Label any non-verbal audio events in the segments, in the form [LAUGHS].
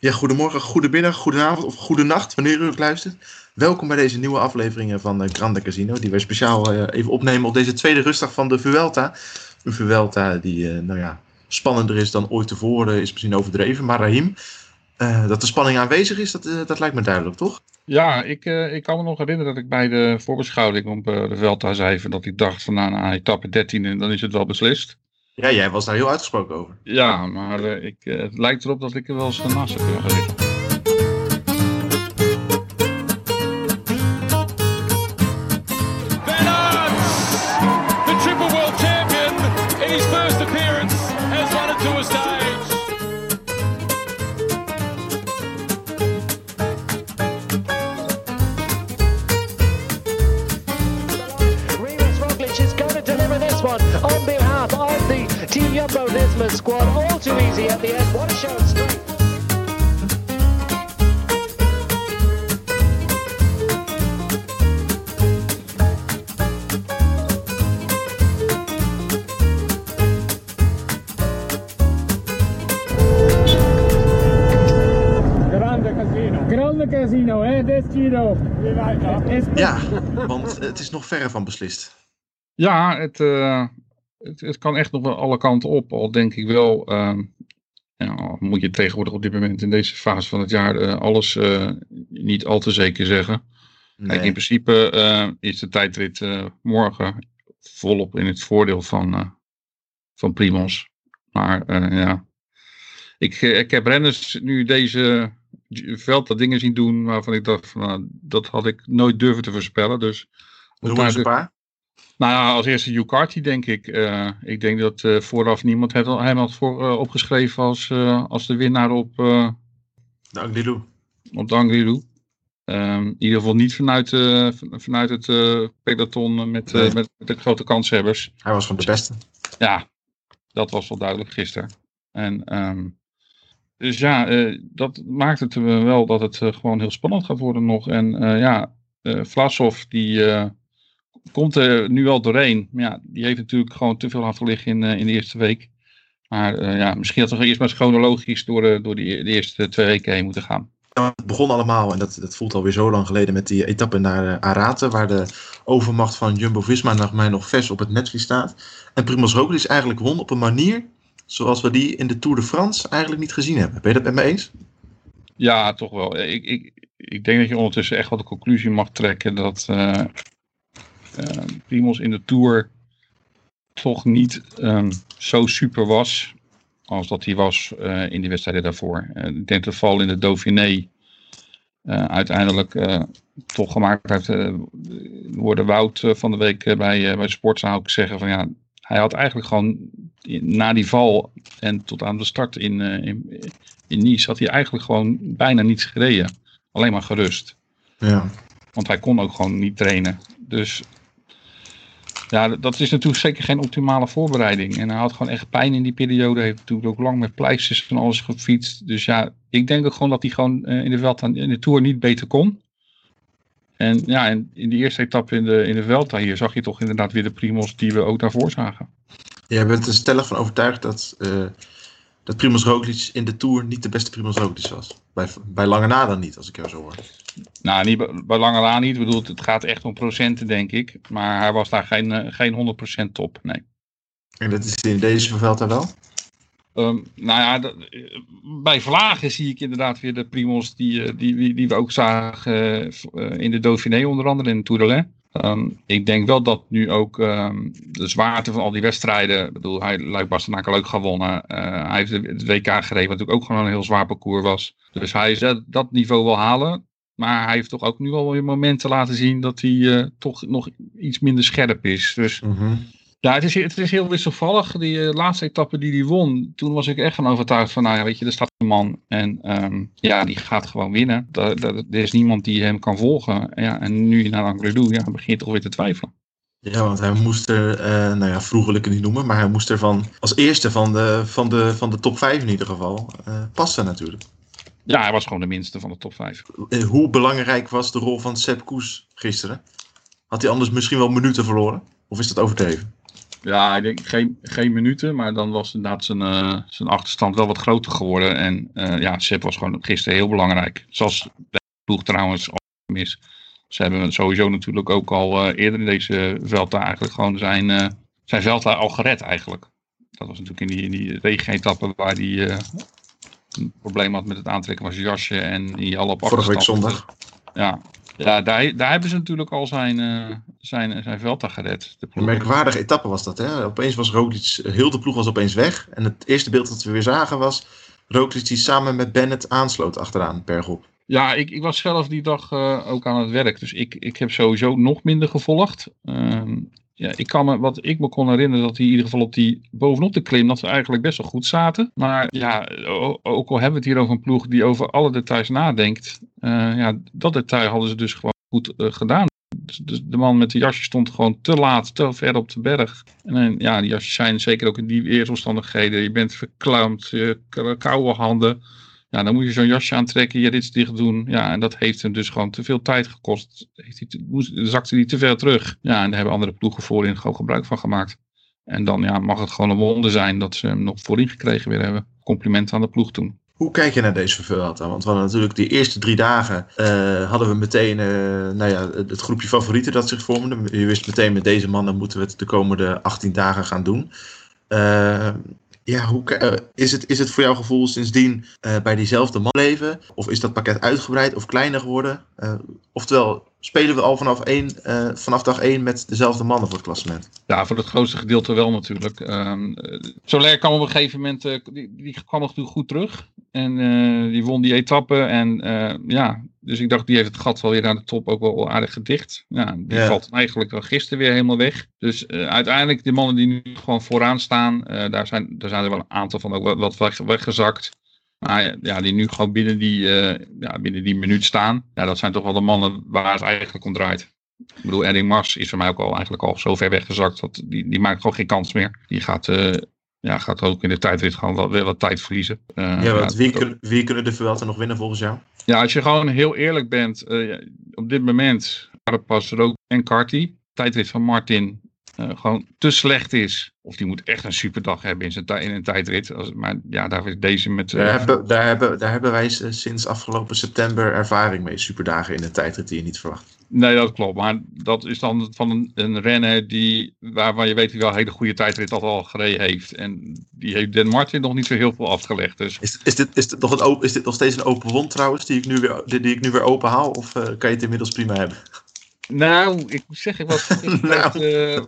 Ja, goedemorgen, goedemiddag, goedenavond of goedenacht, wanneer u ook luistert. Welkom bij deze nieuwe aflevering van de Grande Casino, die wij speciaal uh, even opnemen op deze tweede rustdag van de Vuelta. Een Vuelta die, uh, nou ja, spannender is dan ooit tevoren, is misschien overdreven. Maar Rahim, dat de spanning aanwezig is, dat, dat lijkt me duidelijk, toch? Ja, ik, ik kan me nog herinneren dat ik bij de voorbeschouwing op de Vuelta zei dat ik dacht van nou, na etappe 13 en dan is het wel beslist. Ja, jij was daar heel uitgesproken over. Ja, maar uh, ik, uh, het lijkt erop dat ik er wel eens naast heb kunnen Jumbo Visma squad. All too easy at the end. What a show of strength. Grande casino. Grande casino, hè? Destino. Ja, want het is nog verre van beslist. Ja, het, uh, het, het, kan echt nog wel alle kanten op. Al denk ik wel, ja, moet je tegenwoordig op dit moment in deze fase van het jaar uh, alles uh, niet al te zeker zeggen. Nee. Kijk, in principe is de tijdrit morgen volop in het voordeel van, van Primos. Maar ja, ik, ik heb renners nu deze veld dat dingen zien doen waarvan ik dacht, van, nou, dat had ik nooit durven te voorspellen. Dus, Noem eens een paar. Nou ja, als eerste Hugh Carty denk ik. Uh, ik denk dat uh, vooraf niemand het, hem had voor, uh, opgeschreven als, als de winnaar op... de Angliru. Op de Angliru. Um, in ieder geval niet vanuit, vanuit het peloton met, nee. met, met, de grote kanshebbers. Hij was van de beste. Ja, dat was wel duidelijk gisteren. En, um, dus ja, dat maakt het wel dat het gewoon heel spannend gaat worden nog. En ja, Vlasov die komt er nu wel doorheen. Maar ja, die heeft natuurlijk gewoon te veel laten liggen in, uh, in de eerste week. Maar uh, ja, misschien had hij eerst maar chronologisch door, uh, door die, de eerste twee weken heen moeten gaan. Ja, het begon allemaal, en dat, dat voelt alweer zo lang geleden, met die etappe naar Arate, waar de overmacht van Jumbo-Visma nog mij nog vers op het netvlies staat. En Primoz Roglic eigenlijk won op een manier zoals we die in de Tour de France eigenlijk niet gezien hebben. Ben je dat met me eens? Ja, toch wel. Ik, ik, ik denk dat je ondertussen echt wel de conclusie mag trekken dat Primos in de Tour toch niet um, zo super was als dat hij was uh, in die wedstrijden daarvoor. Uh, ik denk dat val in de Dauphiné uiteindelijk toch gemaakt heeft. worden Wout van de week bij, bij Sport zou ik zeggen van ja, hij had eigenlijk gewoon na die val en tot aan de start in, in, in Nice had hij eigenlijk gewoon bijna niets gereden. Alleen maar gerust. Ja. Want hij kon ook gewoon niet trainen. Dus ja, dat is natuurlijk zeker geen optimale voorbereiding. En hij had gewoon echt pijn in die periode. Heeft natuurlijk ook lang met pleisters van alles gefietst. Dus ja, ik denk ook gewoon dat hij gewoon uh, in de Vuelta in de Tour niet beter kon. En ja, in, in de eerste etappe in de, in de Vuelta hier zag je toch inderdaad weer de primos die we ook daarvoor zagen. Jij bent er stellig van overtuigd dat, uh, dat Primoz Roglic in de Tour niet de beste Primoz Roglic was. Bij, bij lange na dan niet, als ik jou zo hoor. Nou, niet bij, bij lange na niet. Ik bedoel, het gaat echt om procenten, denk ik. Maar hij was daar geen, uh, geen 100% top, nee. En dat is in deze Vuelta wel? Um, nou ja, dat, bij Vlagen zie ik inderdaad weer de Primos die, die, die, die we ook zagen uh, in de Dauphiné onder andere in de Tour de l'Ain. Um, ik denk wel dat nu ook um, de zwaarte van al die wedstrijden, ik bedoel, hij Luik Bastenaken leuk gewonnen. Uh, hij heeft het WK gereden, wat natuurlijk ook gewoon een heel zwaar parcours was. Dus hij zal dat niveau wel halen. Maar hij heeft toch ook nu al weer momenten laten zien dat hij uh, toch nog iets minder scherp is. Dus -hmm. Ja, het is, het is heel wisselvallig. Die uh, laatste etappe die hij won, toen was ik echt van overtuigd van, nou ja, weet je, er staat een man. En um, ja, die gaat gewoon winnen. Da, da, er is niemand die hem kan volgen. Ja, en nu naar Angliru, ja, begint je toch weer te twijfelen. Ja, want hij moest er, uh, nou ja, vroeger wil ik het niet noemen, maar hij moest er van, als eerste van de, van de, van de top 5 in ieder geval uh, passen natuurlijk. Ja, hij was gewoon de minste van de top 5. Hoe belangrijk was de rol van Sepp Koes gisteren? Had hij anders misschien wel minuten verloren? Of is dat overdreven? Ja, ik denk geen, geen minuten, maar dan was inderdaad zijn, eh, zijn achterstand wel wat groter geworden. En eh ja, Sepp was gewoon gisteren heel belangrijk. Zoals de ploeg trouwens al mis. Ze hebben sowieso natuurlijk ook al eh, eerder in deze Velta eigenlijk gewoon zijn, zijn Velta al gered eigenlijk. Dat was natuurlijk in die, in die regenetappe waar hij een probleem had met het aantrekken van zijn jasje en die al op Vorige week zondag. Ja, ja daar, daar hebben ze natuurlijk al zijn, eh zijn, zijn Velta gered. De Een merkwaardige etappe was dat. Hè? Opeens was Roglic, heel de ploeg was opeens weg. En het eerste beeld dat we weer zagen was Roglic die samen met Bennett aansloot achteraan per groep. Ja, ik, ik was zelf die dag eh, ook aan het werk. Dus ik, ik heb sowieso nog minder gevolgd. Ehm, ja, ik kan me, wat ik me kon herinneren, dat hij in ieder geval op die bovenop de klim, dat ze eigenlijk best wel goed zaten. Maar ja, ook al hebben we het hier over een ploeg die over alle details nadenkt. eh, ja, dat detail hadden ze dus gewoon goed eh, gedaan. Dus, dus de man met de jasje stond gewoon te laat, te ver op de berg. En ja, die jasjes zijn zeker ook in die weersomstandigheden. Je bent k- koude handen. Ja, dan moet je zo'n jasje aantrekken, je rits dicht doen. Ja, en dat heeft hem dus gewoon te veel tijd gekost. Heeft hij zakte hij te ver terug. Ja, en daar hebben andere ploegen voorin gewoon gebruik van gemaakt. En dan ja, mag het gewoon een wonder zijn dat ze hem nog voorin gekregen weer hebben. Compliment aan de ploeg toen. Hoe kijk je naar deze Vuelta? Want we hadden natuurlijk die eerste drie dagen eh, hadden we meteen eh, nou ja, het het groepje favorieten dat zich vormde. Je wist meteen met deze mannen moeten we het de komende 18 dagen gaan doen. Eh, ja, hoe, eh, is, het, is het voor jouw gevoel sindsdien eh, bij diezelfde man leven? Of is dat pakket uitgebreid of kleiner geworden? Eh, oftewel, spelen we al vanaf, één, eh, vanaf dag 1 met dezelfde mannen voor het klassement? Ja, voor het grootste gedeelte wel natuurlijk. Eh, Soler kwam op een gegeven moment, eh, die, die kwam natuurlijk goed terug. En die won die etappe. En ja, dus ik dacht, die heeft het gat wel weer aan de top ook wel aardig gedicht. Ja, die Ja. valt eigenlijk al gisteren weer helemaal weg. Dus uiteindelijk, die mannen die nu gewoon vooraan staan, daar, zijn, daar zijn er wel een aantal van ook wat, wat weg, weggezakt. Maar ja, die nu gewoon binnen die, eh, ja, binnen die minuut staan. Ja, dat zijn toch wel de mannen waar het eigenlijk om draait. Ik bedoel, Edding Mars is voor mij ook al eigenlijk al zo ver weggezakt. Dat die, die maakt gewoon geen kans meer. Die gaat, eh, ja, gaat ook in de tijdrit gewoon wel, weer wat tijd verliezen. Eh, ja, want wie, kun- wie kunnen de Vuelta nog winnen volgens jou? ja, als je gewoon heel eerlijk bent. op dit moment, Carapaz, Rook en Carty. Tijdrit van Martin eh, gewoon te slecht is. Of die moet echt een superdag hebben in, zijn in een tijdrit. Als, maar ja, daar is deze met... eh, Daar hebben, daar, hebben, daar hebben wij s- sinds afgelopen september ervaring mee. Superdagen in de tijdrit die je niet verwacht. Nee, dat klopt. Maar dat is dan van een, een renner die, waarvan je weet hij wel een hele goede tijdrit al al gereden heeft. En die heeft Den Martin nog niet zo heel veel afgelegd. Dus Is, is, dit, is, dit nog een is dit nog steeds een open wond trouwens, die ik nu weer, die, die ik nu weer open haal? Of eh, kan je het inmiddels prima hebben? Nou, ik moet zeggen, ik was [LAUGHS] Nou. bij de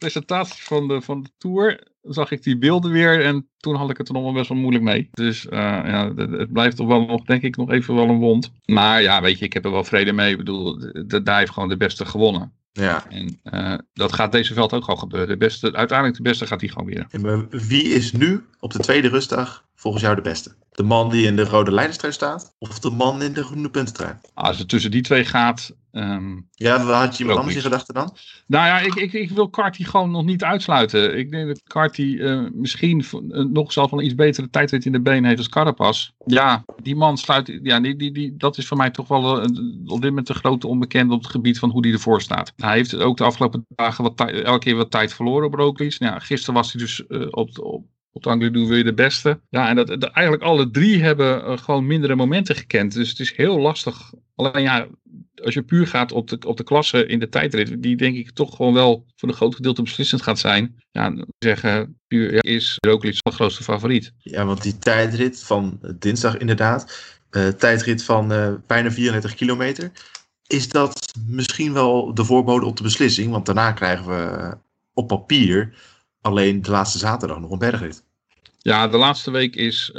presentatie van de, van de tour, zag ik die beelden weer en toen had ik het er nog wel best wel moeilijk mee. Dus eh, ja, het, blijft toch wel nog, denk ik, nog even wel een wond. Maar ja, weet je, ik heb er wel vrede mee. Ik bedoel, de- daar heeft gewoon de beste gewonnen. Ja. En eh, dat gaat deze veld ook gewoon gebeuren. De beste, uiteindelijk de beste gaat die gewoon winnen. En, maar wie is nu op de tweede rustdag volgens jou de beste? De man die in de rode leiderstrui staat? Of de man in de groene puntentrui? Als het tussen die twee gaat, ehm, Ja, wat had je iemand anders in gedachten dan? Nou ja, ik, ik, ik wil Carty gewoon nog niet uitsluiten. Ik denk dat Carty eh, misschien eh, nog zelfs wel een iets betere tijdrit in de been heeft als Carapaz. Ja, die man sluit. Ja, die, die, die, dat is voor mij toch wel op dit moment een grote onbekende op het gebied van hoe hij ervoor staat. Hij heeft ook de afgelopen dagen wat elke keer wat tijd verloren op Roglic. Nou, ja, gisteren was hij dus eh, op, de- op, op de weer de beste. Ja, en dat, eigenlijk alle drie hebben eh, gewoon mindere momenten gekend. Dus het is heel lastig. Alleen ja, als je puur gaat op de, op de klasse in de tijdrit, die denk ik toch gewoon wel voor een groot gedeelte beslissend gaat zijn. Ja, zeggen puur ja, is Roglic de grootste favoriet. Ja, want die tijdrit van eh, dinsdag inderdaad, eh, tijdrit van eh, bijna 34 kilometer, is dat misschien wel de voorbode op de beslissing? Want daarna krijgen we op papier alleen de laatste zaterdag nog een bergrit. Ja, de laatste week is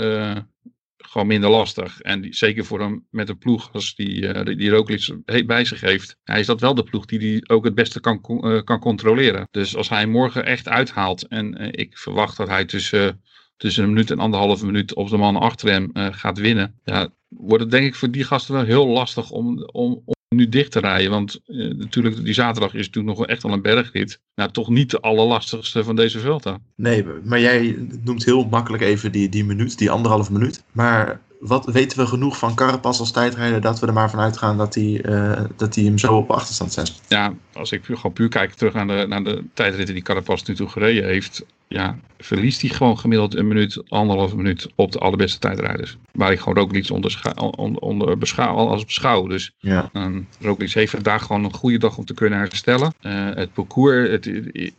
gewoon minder lastig. En die, zeker voor hem met een ploeg als die, eh, die, die Roglic bij zich heeft. Hij is dat wel de ploeg die hij ook het beste kan, eh, kan controleren. Dus als hij morgen echt uithaalt. En eh, ik verwacht dat hij tussen, tussen een minuut en anderhalve minuut op de man achter hem gaat winnen. Ja, wordt het denk ik voor die gasten wel heel lastig om, om nu dicht te rijden. Want eh, natuurlijk, die zaterdag is natuurlijk nog wel echt wel een bergrit. Nou, toch niet de allerlastigste van deze Vuelta. Nee, maar jij noemt heel makkelijk even die, die minuut, die anderhalf minuut. Maar wat weten we genoeg van Carapaz als tijdrijder dat we er maar vanuit gaan dat hij, eh, dat hij hem zo op achterstand zet? Ja, als ik puur, gewoon puur kijk terug naar de, naar de tijdritten die Carapaz nu toe gereden heeft. Ja, verliest hij gewoon gemiddeld een minuut, anderhalve minuut op de allerbeste tijdrijders. Waar ik gewoon Roglic onder, onder, onder beschouw, als beschouw. Dus Ja. um, Roglic heeft vandaag gewoon een goede dag om te kunnen herstellen. Eh, het, parcours, het,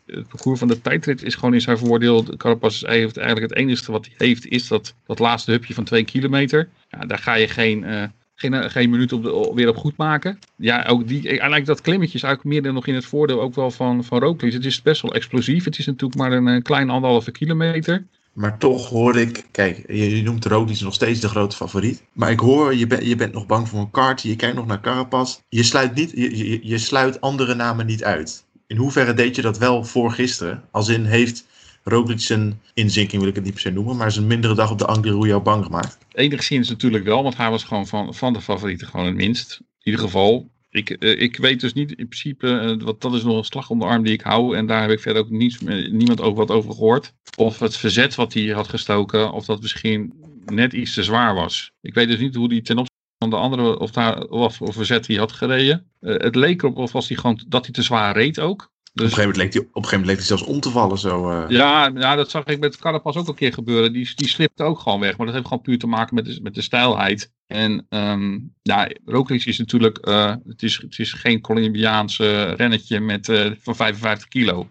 het parcours van de tijdrit is gewoon in zijn voordeel. Carapaz heeft eigenlijk het enige wat hij heeft is dat, dat laatste hupje van twee kilometer. Ja, daar ga je geen... eh, geen, geen minuut op de, weer op goed maken. Ja, ook die, eigenlijk dat klimmetje is eigenlijk meer dan nog in het voordeel ook wel van, van Roglic. Het is best wel explosief. Het is natuurlijk maar een, een klein anderhalve kilometer. Maar toch hoor ik, kijk, je, noemt Roglic nog steeds de grote favoriet. Maar ik hoor, je, je bent nog bang voor een kart, je kijkt nog naar Carapaz. Je sluit, niet, je, je, sluit andere namen niet uit. In hoeverre deed je dat wel voor gisteren? Als in, heeft Roglic zijn inzinking, wil ik het niet per se noemen, maar zijn mindere dag op de Angliru jou bang gemaakt? Enigszins natuurlijk wel, want hij was gewoon van, van de favorieten gewoon het minst. In ieder geval, ik, eh, ik weet dus niet in principe, uh, wat, dat is nog een slag om de arm die ik hou. En daar heb ik verder ook niets, niemand over wat over gehoord. Of het verzet wat hij had gestoken, of dat misschien net iets te zwaar was. Ik weet dus niet hoe die ten opzichte van de andere, of, daar, of, of verzet hij had gereden. Uh, het leek erop of was hij gewoon, dat hij te zwaar reed ook. Dus, op, een gegeven moment leek hij, op een gegeven moment leek hij zelfs om te vallen. Zo, uh... ja, ja, dat zag ik met Carapaz ook een keer gebeuren. Die, die slipte ook gewoon weg. Maar dat heeft gewoon puur te maken met de, met de stijlheid. En um, ja, Roglic is natuurlijk, uh, het, is, het is geen Colombiaanse rennetje met, uh, van 55 kilo.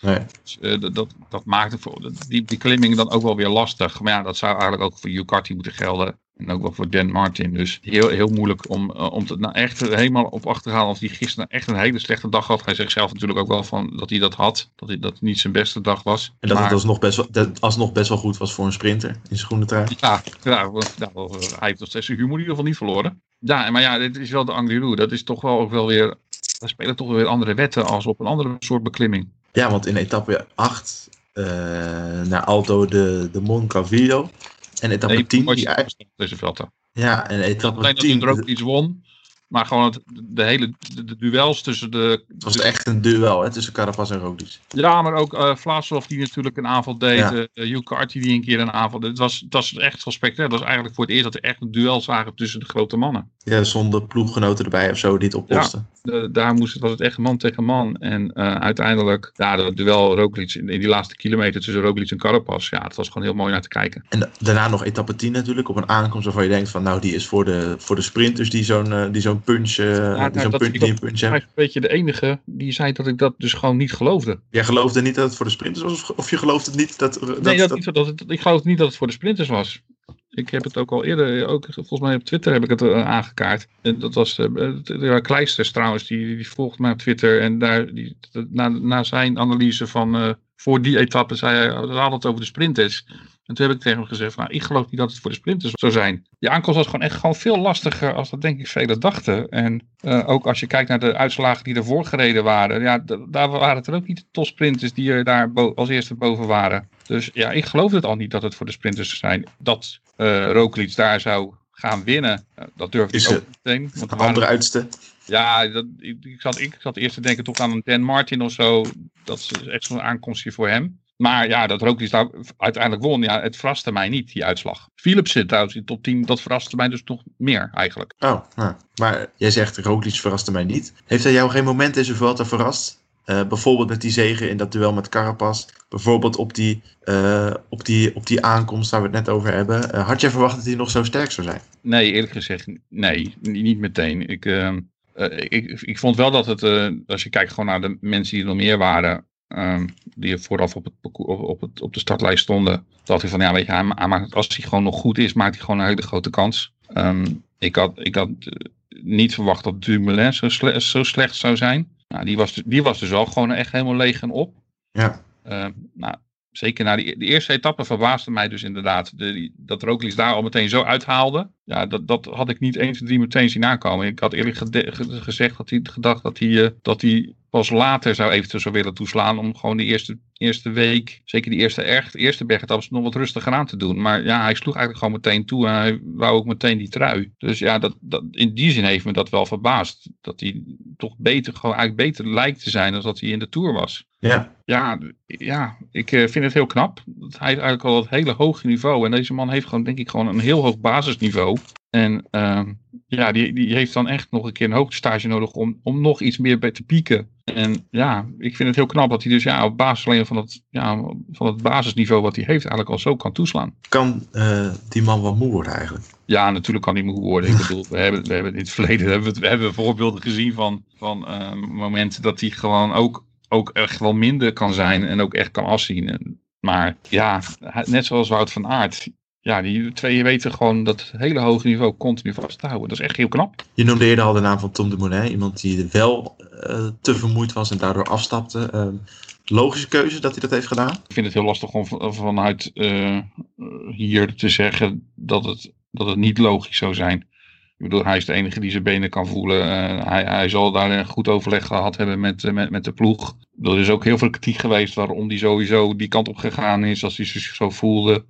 Nee. Dus, uh, dat, dat maakt het voor, die, die klimming dan ook wel weer lastig. Maar ja, dat zou eigenlijk ook voor Carty moeten gelden. En ook wel voor Dan Martin. Dus heel, heel moeilijk om, uh, om het nou echt helemaal op achter te halen. Of hij gisteren echt een hele slechte dag had. Hij zegt zelf natuurlijk ook wel van dat hij dat had. Dat hij dat niet zijn beste dag was. En dat maar, het alsnog best, wel, dat alsnog best wel goed was voor een sprinter in zijn groene trui. Ja, ja nou, hij heeft nog steeds zijn humor in ieder geval niet verloren. Ja, maar ja, dit is wel de Angliru. Dat is toch wel ook wel weer. Daar spelen toch wel weer andere wetten als op een andere soort beklimming. Ja, want in etappe 8 uh, naar Alto de, de Moncavio. En etappe nee, 10. Die... Deze Velta. Ja, en etappe Alleen 10. dat hij er ook iets won. Maar gewoon het, de hele de, de duels tussen de... Het was echt een duel hè, tussen Carapaz en Roglic. Ja, maar ook uh, die natuurlijk een aanval deed. Ja. Uh, Carty die een keer een aanval deed. Het was, het was echt van spectaculair. Het was eigenlijk voor het eerst dat er echt een duel zagen tussen de grote mannen. Ja, zonder ploeggenoten erbij of zo die het oplosten. Daar moest het, was het echt man tegen man. En uh, uiteindelijk, ja, dat duel Roglic in, in die laatste kilometer tussen Roglic en Carapaz. Ja, het was gewoon heel mooi naar te kijken. En daarna nog etappe 10 natuurlijk. Op een aankomst waarvan je denkt van nou die is voor de, voor de sprinters die zo'n die zo'n punch... Ja, die zo'n punch, die een punch hebben. een beetje de enige die zei dat ik dat dus gewoon niet geloofde. Jij geloofde niet dat het voor de sprinters was? Of, of je geloofde niet dat... dat nee, dat, dat, dat, ik geloofde niet dat het voor de sprinters was. Ik heb het ook al eerder, ook volgens mij op Twitter heb ik het uh, aangekaart. En dat was uh, Kleisters trouwens, die, die volgt mij op Twitter. En daar, die, na, na zijn analyse van uh, voor die etappe zei hij, we hadden het over de sprinters. En toen heb ik tegen hem gezegd, nou, ik geloof niet dat het voor de sprinters zou zijn. Die aankomst was gewoon echt gewoon veel lastiger als dat denk ik velen dachten. En ook als je kijkt naar de uitslagen die ervoor gereden waren. Ja, daar waren het er ook niet de topsprinters die er daar als eerste boven waren. Dus ja, ik geloof het al niet dat het voor de sprinters zou zijn. Dat uh, Roglic daar zou gaan winnen, uh, dat durf ik ook meteen. Want de andere uitste. Ja, dat, ik, ik, zat, ik zat eerst te denken toch aan een Dan Martin of zo. Dat is echt zo'n aankomstje voor hem. Maar ja, dat Roglic daar uiteindelijk won, ja, het verraste mij niet, die uitslag. Philips zit trouwens in top 10, dat verraste mij dus nog meer eigenlijk. Oh, nou, maar jij zegt Roglic verraste mij niet. Heeft hij jou geen moment deze Vuelta verrast? Uh, bijvoorbeeld met die zegen in dat duel met Carapaz. Bijvoorbeeld op die, uh, op die, op die aankomst waar we het net over hebben. Uh, had jij verwacht dat hij nog zo sterk zou zijn? Nee, eerlijk gezegd, nee, niet meteen. Ik, ik, ik vond wel dat het, als je kijkt gewoon naar de mensen die er meer waren. Um, die vooraf op, het, op, het, op de startlijst stonden. Dat hij van, ja, weet je, hij, als hij gewoon nog goed is, maakt hij gewoon een hele grote kans. Um, ik had, ik had niet verwacht dat Dumoulin zo, zo slecht zou zijn. Nou, die, was, die was dus wel gewoon echt helemaal leeg en op. Ja. Uh, nou, zeker na die, de eerste etappe verbaasde mij dus inderdaad. De, die, dat Roglic daar al meteen zo uithaalde. Ja, dat, dat had ik niet 1, 2, 3 meteen zien aankomen. Ik had eerlijk gezegd dat hij gedacht dat hij, uh, dat hij pas later zou eventueel zou willen toeslaan om gewoon de eerste, eerste week, zeker die eerste, echt, eerste bergetappes, nog wat rustiger aan te doen. Maar ja, hij sloeg eigenlijk gewoon meteen toe en hij wou ook meteen die trui. Dus ja, dat, dat, in die zin heeft me dat wel verbaasd. Dat hij toch beter, gewoon eigenlijk beter lijkt te zijn dan dat hij in de Tour was. Ja, Ja, ja, ik eh, vind het heel knap. Dat Hij heeft eigenlijk al het hele hoge niveau. En deze man heeft gewoon, denk ik, gewoon een heel hoog basisniveau. En ehm, ja, die, die heeft dan echt nog een keer een hoogtestage nodig om, om nog iets meer bij te pieken. En ja, ik vind het heel knap dat hij dus ja, op basis alleen van het, ja, van het basisniveau wat hij heeft eigenlijk al zo kan toeslaan. kan eh, die man wel moe worden eigenlijk? Ja, natuurlijk kan hij moe worden. Ik [LAUGHS] bedoel, we hebben, we hebben in het verleden hebben we, we hebben voorbeelden gezien van, van eh, momenten dat hij gewoon ook, ook echt wel minder kan zijn en ook echt kan afzien. En- Maar ja, net zoals Wout van Aert. Ja, die twee weten gewoon dat hele hoge niveau continu vast te houden. Dat is echt heel knap. Je noemde eerder al de naam van Tom Dumoulin. Iemand die wel eh, te vermoeid was en daardoor afstapte. Ehm, logische keuze dat hij dat heeft gedaan? Ik vind het heel lastig om van- vanuit eh, hier te zeggen dat het, dat het niet logisch zou zijn. Ik bedoel, hij is de enige die zijn benen kan voelen. Eh, hij, hij zal daar een goed overleg gehad hebben met, met, met de ploeg. Er is ook heel veel kritiek geweest waarom hij sowieso die kant op gegaan is als hij zich zo voelde.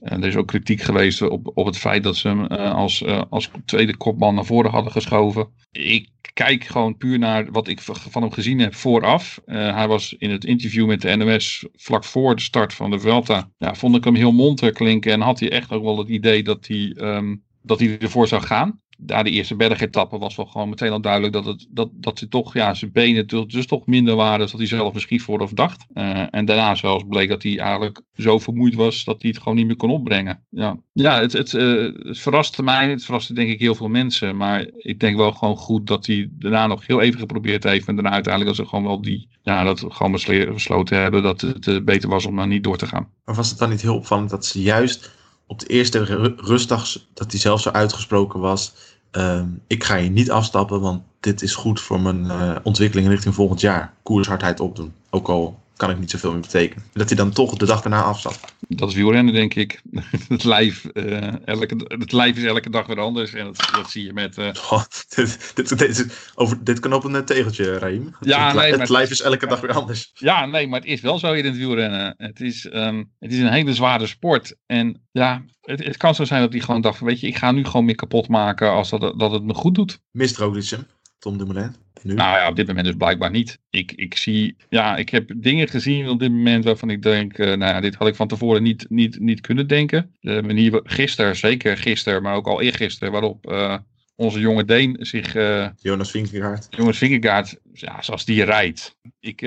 Er is ook kritiek geweest op, op het feit dat ze hem eh, als, eh, als tweede kopman naar voren hadden geschoven. Ik kijk gewoon puur naar wat ik van hem gezien heb vooraf. Eh, hij was in het interview met de NOS vlak voor de start van de Vuelta. Ja, vond ik hem heel monter klinken en had hij echt ook wel het idee dat hij, ehm, dat hij ervoor zou gaan. Na de eerste bergetappe was wel gewoon meteen al duidelijk dat, het, dat, dat hij toch, ja, zijn benen dus, dus toch minder waren dan dat hij zelf misschien vooraf dacht. Eh, en daarna zelfs bleek dat hij eigenlijk zo vermoeid was dat hij het gewoon niet meer kon opbrengen. Ja, ja het, het, eh, verraste mij, het verraste denk ik heel veel mensen. Maar ik denk wel gewoon goed dat hij daarna nog heel even geprobeerd heeft. En daarna uiteindelijk dat ze gewoon wel die, ja, dat gewoon besloten hebben dat het eh, beter was om maar niet door te gaan. Maar was het dan niet heel opvallend dat ze juist op de eerste ru- rustdag, dat hij zelf zo uitgesproken was. Ehm, ik ga hier niet afstappen, want dit is goed voor mijn eh, ontwikkeling richting volgend jaar. Koershardheid opdoen. Ook al kan ik niet zoveel meer betekenen. Dat hij dan toch de dag daarna afstapt. Dat is wielrennen, denk ik. [LAUGHS] het, lijf, eh, elke, het lijf is elke dag weer anders. En dat, dat zie je met. Goh, dit, dit, dit, over, dit kan op een eh, tegeltje, Raim. Ja, het, nee, het lijf is elke dag weer anders. Ja, nee, maar het is wel zo in het wielrennen. Het is, ehm, het is een hele zware sport. En ja, het, het kan zo zijn dat hij gewoon dacht: weet je, ik ga nu gewoon meer kapot maken als dat, dat het me goed doet. Mist Roglic? Tom Dumoulin? Nu? Nou ja, op dit moment dus blijkbaar niet. Ik, ik zie, ja, ik heb dingen gezien op dit moment waarvan ik denk: eh, nou ja, dit had ik van tevoren niet, niet, niet kunnen denken. De manier, gisteren, zeker gisteren, maar ook al eergisteren, waarop eh, onze jonge Deen zich. eh, Jonas Vingegaard. Jongens, Vingegaard, ja, zoals die rijdt. Ik,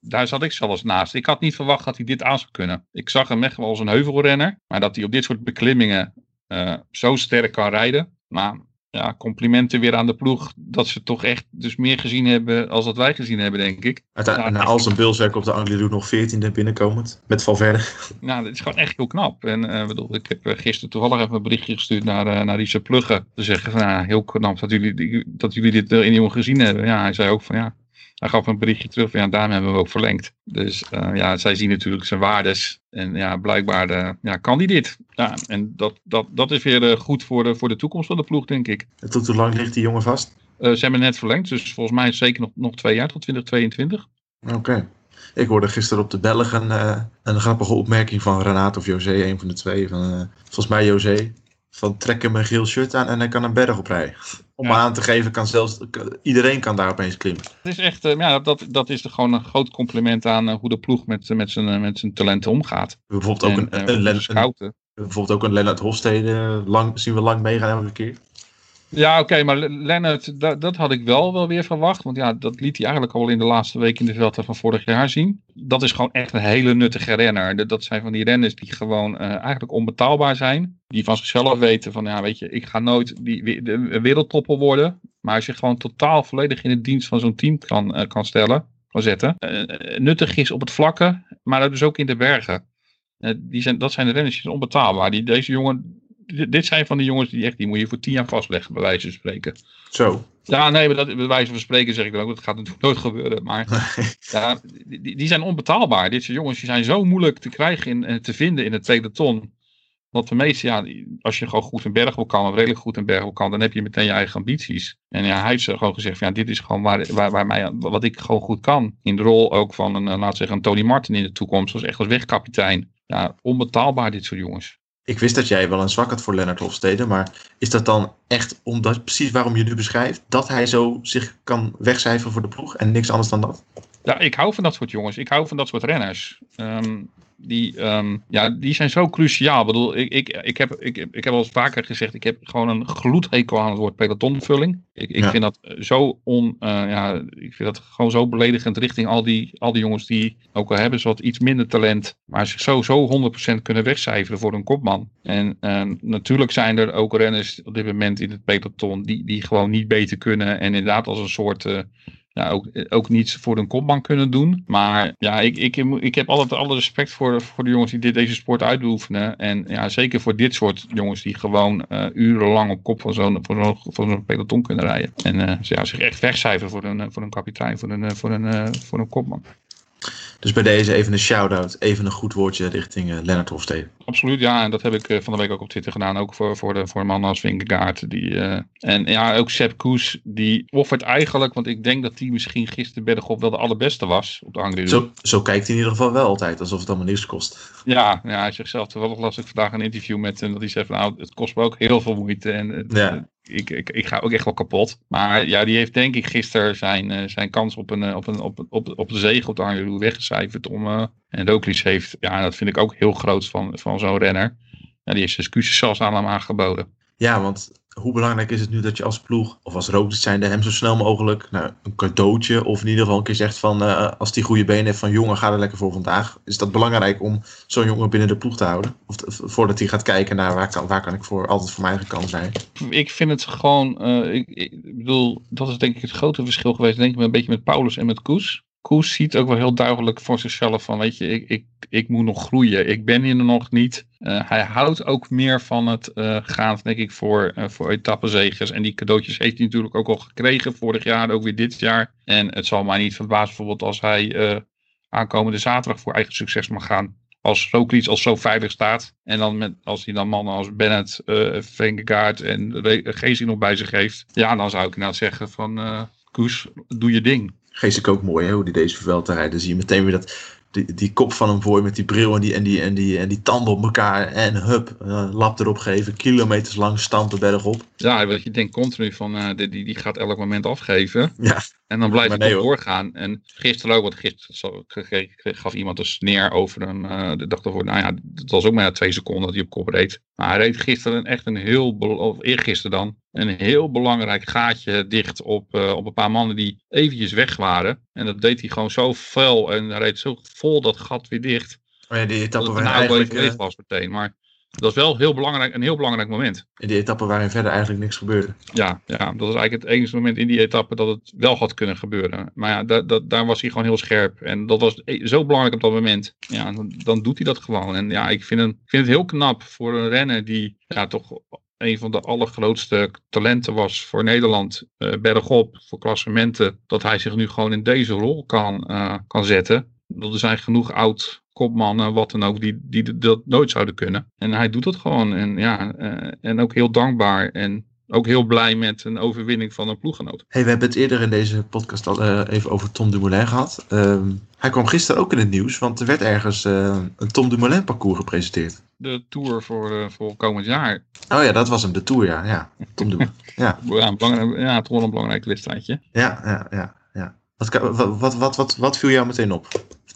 daar zat ik zelfs naast. Ik had niet verwacht dat hij dit aan zou kunnen. Ik zag hem echt wel als een heuvelrenner. Maar dat hij op dit soort beklimmingen zo sterk kan rijden. Maar ja, complimenten weer aan de ploeg. Dat ze toch echt dus meer gezien hebben als dat wij gezien hebben, denk ik. Uiteindelijk, Ja, na al zijn bulswerk op de Angliru nog 14e binnenkomend. Met Valverde. [LAUGHS] Nou, dat is gewoon echt heel knap. En eh, bedoel, ik heb eh, gisteren toevallig even een berichtje gestuurd naar, eh naar Richard Plugge. Te zeggen van, ja, heel knap dat jullie, dat jullie dit in iemand gezien hebben. Ja, hij zei ook van, ja, hij gaf een berichtje terug van, ja, daarom hebben we ook verlengd. Dus eh, ja, zij zien natuurlijk zijn waardes. En ja, blijkbaar eh, ja, kan hij dit. Ja, en dat, dat, dat is weer eh, goed voor de, voor de toekomst van de ploeg, denk ik. En tot hoe lang ligt die jongen vast? Ze hebben net verlengd, dus volgens mij is zeker nog, nog twee jaar tot 2022. Oké. Ik hoorde gisteren op de Belgen eh, een grappige opmerking van Renato of José, een van de twee. Van, volgens mij José. Van trek hem een geel shirt aan en hij kan een berg oprijden. Om Ja. aan te geven, kan zelfs, iedereen kan daar opeens klimmen. Het is echt, eh, ja, dat, dat is er gewoon een groot compliment aan eh, hoe de ploeg met, met, zijn, eh, met zijn talenten omgaat. Bijvoorbeeld ook, En, een, eh, een, een- bijvoorbeeld ook een Lennart Hofstede lang, zien we lang meegaan elke keer. Ja, oké, maar Le- Lennart, dat, dat had ik wel, wel weer verwacht. Want ja, dat liet hij eigenlijk al in de laatste week in de Vuelta van vorig jaar zien. Dat is gewoon echt een hele nuttige renner. Dat- zijn van die renners die gewoon eh, eigenlijk onbetaalbaar zijn. Die van zichzelf weten van, ja, weet je, ik ga nooit die, de wereldtopper worden. Maar je gewoon totaal volledig in het dienst van zo'n team kan, eh, kan stellen, kan zetten. eh, nuttig is op het vlakke, maar dat is ook in de bergen. Die zijn, dat zijn de renners die zijn onbetaalbaar. Die, deze jongen, dit, zijn van die jongens die echt, die moet je voor tien jaar vastleggen, bij wijze van spreken. Zo. Ja, nee, maar dat, bij wijze van spreken zeg ik dan ook, dat gaat natuurlijk nooit gebeuren. Maar [LAUGHS] ja, die, die zijn onbetaalbaar. Dit soort jongens die zijn zo moeilijk te krijgen en te vinden in het peloton. Want de meeste, ja, als je gewoon goed een berg wil kan, of redelijk goed een berg wil kan, dan heb je meteen je eigen ambities. En ja, hij heeft ze gewoon gezegd, ja, dit is gewoon waar, waar, waar mij, wat ik gewoon goed kan. In de rol ook van een, eh, we zeggen, een Tony Martin in de toekomst, als echt als wegkapitein. Ja, onbetaalbaar dit soort jongens. Ik wist dat jij wel een zwak had voor Lennart Hofstede, maar is dat dan echt omdat, precies waarom je nu beschrijft, dat hij zo zich kan wegcijferen voor de ploeg en niks anders dan dat? Ja, ik hou van dat soort jongens. Ik hou van dat soort renners. Ehm, die, ehm, ja, die zijn zo cruciaal. Ik bedoel, ik, ik, ik, heb, ik, ik heb al eens vaker gezegd, ik heb gewoon een gloedhekel aan het woord pelotonvulling. Ik, ik Ja. vind dat zo on, eh, ja, ik vind dat gewoon zo beledigend richting al die, al die jongens die, ook al hebben ze wat iets minder talent, maar zich zo, zo 100% kunnen wegcijferen voor een kopman. En ehm, natuurlijk zijn er ook renners op dit moment in het peloton die, die gewoon niet beter kunnen en inderdaad als een soort... eh, ja, ook, ook niets voor een kopman kunnen doen. Maar ja, ik, ik, ik heb altijd alle respect voor, voor de jongens die dit, deze sport uitoefenen. En ja, zeker voor dit soort jongens die gewoon eh, urenlang op kop van zo'n van zo'n peloton kunnen rijden. En eh, ja, zich echt wegcijferen voor een, voor een kapitein, voor een, eh, voor, een, voor een kopman. Dus bij deze even een shout-out, even een goed woordje richting eh, Lennart Hofstede. Absoluut, ja. En dat heb ik eh, van de week ook op Twitter gedaan. Ook voor, voor, de, voor een man als Vingegaard. Die, eh, en ja, ook Sepp Koes. Die offert eigenlijk, want ik denk dat die misschien gisteren Bergop wel de allerbeste was. Op de Angry Zo, zo kijkt hij in ieder geval wel altijd, alsof het allemaal niks kost. Ja, ja, hij zegt zelf, toevallig las ik vandaag een interview met hem, dat hij zei van nou, het kost me ook heel veel moeite en het- Ja. Ik, ik, ik ga ook echt wel kapot. Maar ja, die heeft denk ik gisteren zijn, eh, zijn kans op, een, eh, op, een, op, op, op de zege op de weggecijferd om, eh, en Roglic heeft, ja, dat vind ik ook heel groot van, van zo'n renner. Ja, die heeft zijn excuses zelfs aan hem aangeboden. Ja, want hoe belangrijk is het nu dat je als ploeg, of als Roglic zijnde, hem zo snel mogelijk nou, een cadeautje, of in ieder geval een keer zegt van, eh, als die goede benen heeft van jongen, ga er lekker voor vandaag. Is dat belangrijk om zo'n jongen binnen de ploeg te houden? Of voordat hij gaat kijken naar waar kan, waar kan ik voor, altijd voor mijn eigen kant zijn. Ik vind het gewoon, eh, ik, ik bedoel, dat is denk ik het grote verschil geweest, denk ik, een beetje met Paulus en met Koes. Koes ziet ook wel heel duidelijk voor zichzelf van, weet je, ik, ik, ik moet nog groeien. Ik ben hier nog niet. Eh, hij houdt ook meer van het eh, gaan, denk ik, voor, eh voor etappenzegers. En die cadeautjes heeft hij natuurlijk ook al gekregen vorig jaar, ook weer dit jaar. En het zal mij niet verbazen bijvoorbeeld als hij aankomende zaterdag voor eigen succes mag gaan. Als Roglic al zo veilig staat. En dan met, als hij dan mannen als Bennett, Vingegaard en Geesing nog bij zich heeft. Ja, dan zou ik inderdaad zeggen van Koes, doe je ding. Geest ik ook mooi, hè, hoe die deze Vuelta rijdt. Dan zie je meteen weer dat, die, die kop van hem voor met die bril en die, en die, en die, en die tanden op elkaar. En hup, eh, lap erop geven, kilometers lang stampen berg op. Ja, want je denkt continu van, eh, die, die, die gaat elk moment afgeven. Ja, En dan blijft Maar het nee, doorgaan. En gisteren ook, want gisteren gaf iemand een sneer over hem. eh, de dag ervoor, nou ja, het was ook maar twee seconden dat hij op kop reed. Maar hij reed gisteren echt een heel, of eergisteren dan, een heel belangrijk gaatje dicht op, eh, op een paar mannen die eventjes weg waren. En dat deed hij gewoon zo fel en hij reed zo vol dat gat weer dicht. maar ja, die Dat het eigenlijk, eh, was meteen. Maar dat is wel heel belangrijk, een heel belangrijk moment. in die etappe waarin verder eigenlijk niks gebeurde. Ja, ja, dat is eigenlijk het enige moment in die etappe dat het wel had kunnen gebeuren. Maar ja, da, da- daar was hij gewoon heel scherp. En dat was e- zo belangrijk op dat moment. Ja, dan, dan doet hij dat gewoon. En ja, ik vind, hem, ik vind het heel knap voor een renner die ja, toch een van de allergrootste talenten was voor Nederland. eh, bergop, voor klassementen. Dat hij zich nu gewoon in deze rol kan, eh, kan zetten. Dat er zijn genoeg oud kopmannen, wat dan ook, die, die dat nooit zouden kunnen. En hij doet dat gewoon. En ja, eh, en ook heel dankbaar. En ook heel blij met een overwinning van een ploeggenoot. Hey, we hebben het eerder in deze podcast al eh, even over Tom Dumoulin gehad. Ehm, hij kwam gisteren ook in het nieuws, want er werd ergens eh, een Tom Dumoulin parcours gepresenteerd. De tour voor, eh, voor komend jaar. Oh ja, dat was hem, de Tour, ja. ja. Tom Dumoulin. [LAUGHS] ja, Ja, een belangrijk, ja, toch wel een belangrijk wedstrijdje. ja, ja, ja. ja. Wat, wat, wat, wat, wat viel jou meteen op?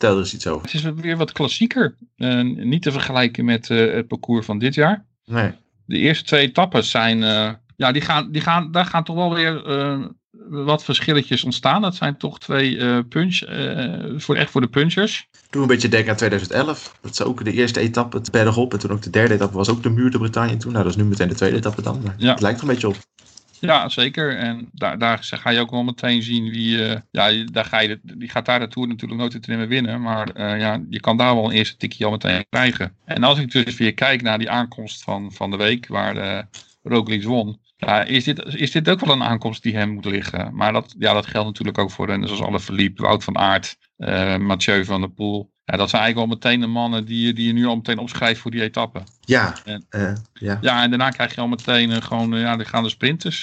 Vertel er eens iets over. Het is weer wat klassieker. Eh, niet te vergelijken met eh, het parcours van dit jaar. Nee. De eerste twee etappes zijn, eh, ja, die gaan, die gaan, daar gaan toch wel weer wat verschilletjes ontstaan. Dat zijn toch twee eh punch, voor, echt voor de punchers. Doe een beetje denken aan 2011. Dat is ook de eerste etappe, het bergop. En toen ook de derde etappe was ook de muur de Bretagne toen. Nou, dat is nu meteen de tweede etappe dan. Maar Ja. Het lijkt er een beetje op. Ja, zeker. En daar, daar ga je ook wel meteen zien wie. eh, ja, daar ga je, die gaat daar de Tour natuurlijk nooit te meer winnen. Maar eh, ja, je kan daar wel een eerste tikje al meteen krijgen. En als ik dus weer kijk naar die aankomst van, van de week, waar de Roglic won. Ja, is, dit, is dit ook wel een aankomst die hem moet liggen? Maar dat, ja, dat geldt natuurlijk ook voor renners zoals Alle Verliep, Wout van Aert, Mathieu van der Poel. Ja, dat zijn eigenlijk wel meteen de mannen die, je- die je nu al meteen opschrijft voor die etappe. Ja, En- eh, ja. Ja, en daarna krijg je al meteen eh, gewoon, eh, ja, dan gaan de sprinters.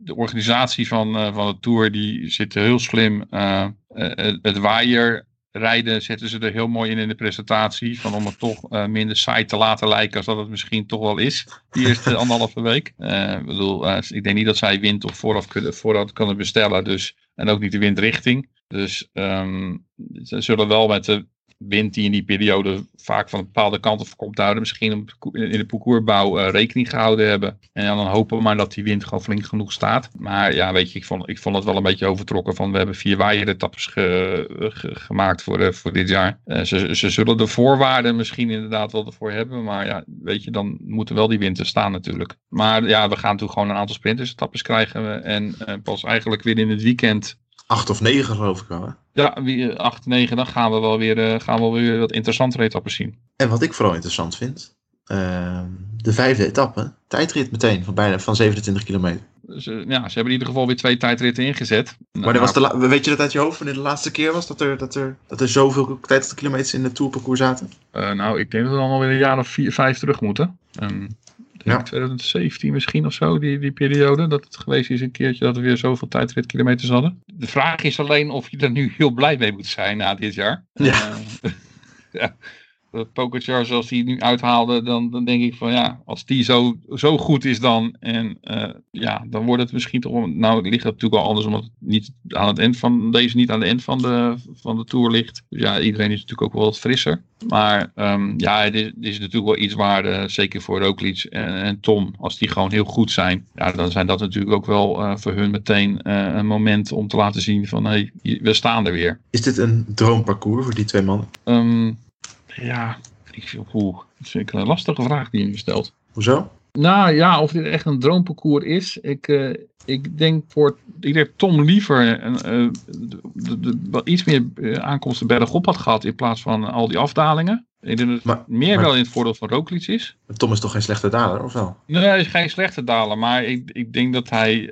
de organisatie van, van de Tour, die zit heel slim. het- het waaier rijden zetten ze er heel mooi in in de presentatie. Van om het toch minder saai te laten lijken als dat het misschien toch wel is. Die eerste [LAUGHS] anderhalve week. Ik bedoel, ik denk niet dat zij wind of vooraf kunnen, vooraf kunnen bestellen. Dus, en ook niet de windrichting. Dus ehm, ze zullen wel met de wind die in die periode vaak van bepaalde kant op komt houden. Misschien in de parcoursbouw eh, rekening gehouden hebben. En dan hopen we maar dat die wind gewoon flink genoeg staat. Maar ja, weet je, ik vond, ik vond het wel een beetje overtrokken van we hebben vier waaieretappes ge, ge- gemaakt voor, eh, voor dit jaar. Eh, ze, ze zullen de voorwaarden misschien inderdaad wel ervoor hebben. Maar ja, weet je, dan moeten wel die wind er staan natuurlijk. Maar ja, we gaan natuurlijk gewoon een aantal sprintersetappes krijgen. En eh, pas eigenlijk weer in het weekend Acht of negen geloof ik wel. Ja, wie- 8, 9, dan gaan we wel weer, eh, gaan we wel weer wat interessantere etappes zien. En wat ik vooral interessant vind, ehm, de vijfde etappe, tijdrit meteen van bijna van 27 kilometer. Dus, eh, ja, ze hebben in ieder geval weer twee tijdritten ingezet. Maar dat was de weet je dat uit je hoofd wanneer de laatste keer was dat er, dat er, dat er zoveel tijdritkilometers in het tourparcours zaten? Eh, nou, ik denk dat we dan alweer een jaar of vier, vijf terug moeten. Denk Ja. 2017 misschien of zo, die, die periode. Dat het geweest is een keertje dat we weer zoveel tijdritkilometers hadden. De vraag is alleen of je er nu heel blij mee moet zijn na dit jaar. Ja. Eh, [LAUGHS] ja. Pogacar zoals hij nu uithaalde, dan, dan denk ik van ja, als die zo, zo goed is dan. En eh, ja, dan wordt het misschien toch. wel- Nou, het ligt natuurlijk al anders, omdat het niet aan het eind van deze niet aan het eind van de, van de tour ligt. Dus ja, iedereen is natuurlijk ook wel wat frisser. Maar ehm, ja, het is, het is natuurlijk wel iets waar, zeker voor Roglic en, en Tom, als die gewoon heel goed zijn. Ja, dan zijn dat natuurlijk ook wel eh, voor hun meteen eh, een moment om te laten zien van hé, hey, we staan er weer. Is dit een droomparcours voor die twee mannen? Ehm, ja, ik, oeh, dat vind ik een lastige vraag die je nu stelt. Hoezo? Nou ja, of dit echt een droomparcours is. Ik, eh, ik denk voor ik denk Tom liever eh, de, de, de- wat iets meer aankomsten bergop had gehad in plaats van al die afdalingen. Ik denk dat het Maar- meer maar- wel in het voordeel van Roglic is. Tom is toch geen slechte daler, of wel? Nee, hij is geen slechte daler, maar ik, ik denk dat hij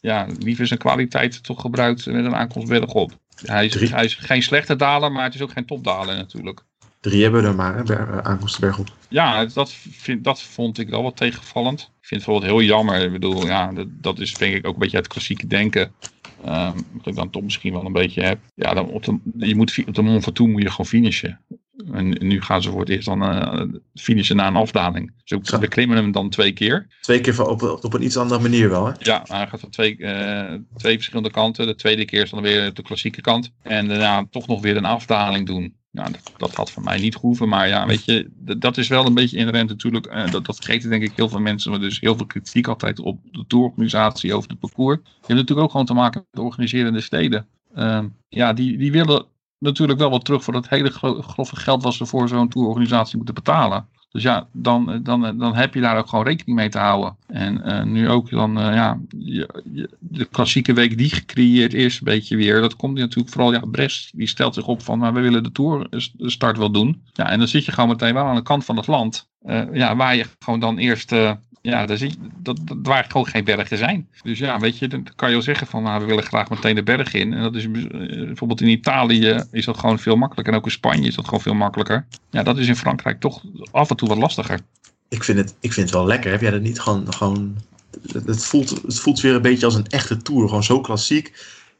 ja, liever zijn kwaliteit toch gebruikt met een aankomst bergop. Hij is, hij is geen slechte daler, maar het is ook geen topdaler natuurlijk. Drie hebben we er maar, hè, eh, aankomsten bergop. Ja, dat, vind, dat vond ik wel wat tegenvallend. Ik vind het bijvoorbeeld heel jammer. Ik bedoel, ja, dat, dat is denk ik ook een beetje het klassieke denken. Ehm wat ik dan toch misschien wel een beetje heb. Ja, dan op de, je moet, op de Mont Ventoux moet je gewoon finishen. En nu gaan ze voor het eerst dan eh, finishen na een afdaling. Dus ook, we klimmen hem dan twee keer. Twee keer op, op een iets andere manier wel, hè? Ja, hij gaat van twee, eh, twee verschillende kanten. De tweede keer is dan weer de klassieke kant. En daarna toch nog weer een afdaling doen. Nou, dat, dat had van mij niet gehoeven. Maar ja, weet je, dat is wel een beetje inherent natuurlijk. Eh, dat, dat vergeten denk ik heel veel mensen. Maar dus heel veel kritiek altijd op de tourorganisatie over het parcours. Je hebt natuurlijk ook gewoon te maken met de organiserende steden. Ehm, ja, die, die willen natuurlijk wel wat terug voor dat hele gro- grove geld wat ze voor zo'n tourorganisatie moeten betalen. Dus ja, dan, dan, dan heb je daar ook gewoon rekening mee te houden. En eh, nu ook dan, eh, ja, de klassieke week die gecreëerd is, een beetje weer. Dat komt natuurlijk vooral, ja, Brest, die stelt zich op van, nou, we willen de Tour start wel doen. Ja, en dan zit je gewoon meteen wel aan de kant van het land. eh, ja, waar je gewoon dan eerst, eh, ja, daar zie dat, dat, waar gewoon geen bergen zijn. Dus ja, weet je, dan kan je wel zeggen van, nou, we willen graag meteen de berg in. En dat is eh, bijvoorbeeld in Italië is dat gewoon veel makkelijker. En ook in Spanje is dat gewoon veel makkelijker. Ja, dat is in Frankrijk toch af en toe wat lastiger. Ik vind het, ik vind het wel lekker. Heb jij dat niet gewoon... gewoon het voelt, het voelt weer een beetje als een echte tour. Gewoon zo klassiek.